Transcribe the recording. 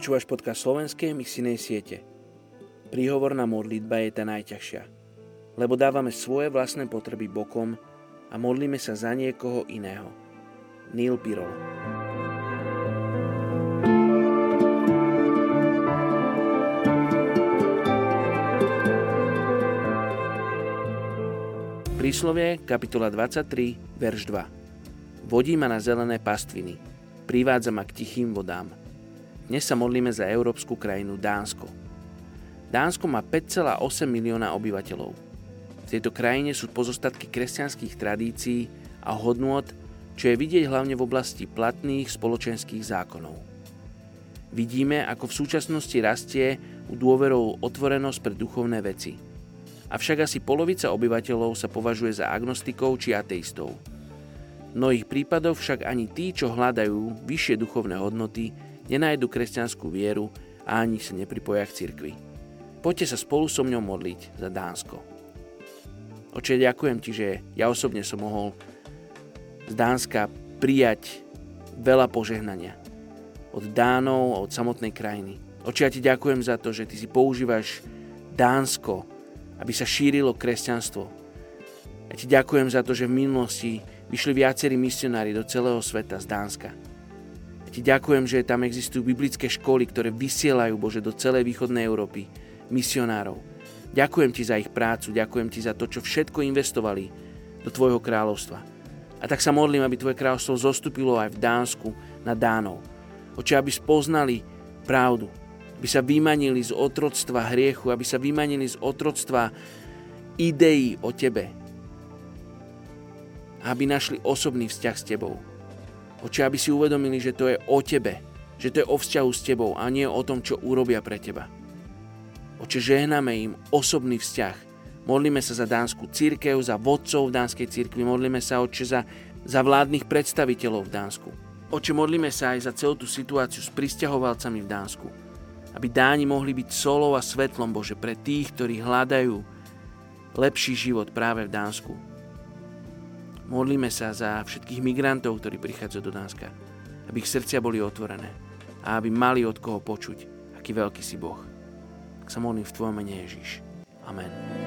Počúvaš podcast slovenskej misijnej siete. Príhovorná modlitba je tá najťažšia, lebo dávame svoje vlastné potreby bokom a modlíme sa za niekoho iného. Neil Pirol Príslovie, kapitola 23, verš 2. Vodí ma na zelené pastviny, privádza ma k tichým vodám. Dnes sa modlíme za európsku krajinu Dánsko. Dánsko má 5,8 milióna obyvateľov. V tejto krajine sú pozostatky kresťanských tradícií a hodnôt, čo je vidieť hlavne v oblasti platných spoločenských zákonov. Vidíme, ako v súčasnosti rastie u dôverou otvorenosť pre duchovné veci – avšak asi polovica obyvateľov sa považuje za agnostikov či ateistov. V mnohých prípadoch však ani tí, čo hľadajú vyššie duchovné hodnoty, nenajdu kresťanskú vieru a ani sa nepripoja k cirkvi. Poďte sa spolu so mňou modliť za Dánsko. Oče, ďakujem ti, že ja osobne som mohol z Dánska prijať veľa požehnania. Od Dánov, od samotnej krajiny. Oče, ja ti ďakujem za to, že ty si používaš Dánsko aby sa šírilo kresťanstvo. Ja ti ďakujem za to, že v minulosti vyšli viacerí misionári do celého sveta z Dánska. Ti ďakujem, že tam existujú biblické školy, ktoré vysielajú, Bože, do celej východnej Európy misionárov. Ďakujem ti za ich prácu, ďakujem ti za to, čo všetko investovali do tvojho kráľovstva. A tak sa modlím, aby tvoje kráľovstvo zostúpilo aj v Dánsku na Dánov. Oče, aby spoznali pravdu, aby sa vymanili z otroctva hriechu, aby sa vymanili z otroctva ideí o tebe. Aby našli osobný vzťah s tebou. Oče, aby si uvedomili, že to je o tebe, že to je o vzťahu s tebou a nie o tom, čo urobia pre teba. Oče, žehname im osobný vzťah. Modlíme sa za dánsku církev, za vodcov v dánskej církvi, modlíme sa, oče, za, za vládnych predstaviteľov v Dánsku. Oče, modlíme sa aj za celú tú situáciu s pristahovalcami v Dánsku aby dáni mohli byť solou a svetlom Bože pre tých, ktorí hľadajú lepší život práve v Dánsku. Modlíme sa za všetkých migrantov, ktorí prichádzajú do Dánska, aby ich srdcia boli otvorené a aby mali od koho počuť, aký veľký si Boh. Tak sa modlím v Tvojom mene Ježiš. Amen.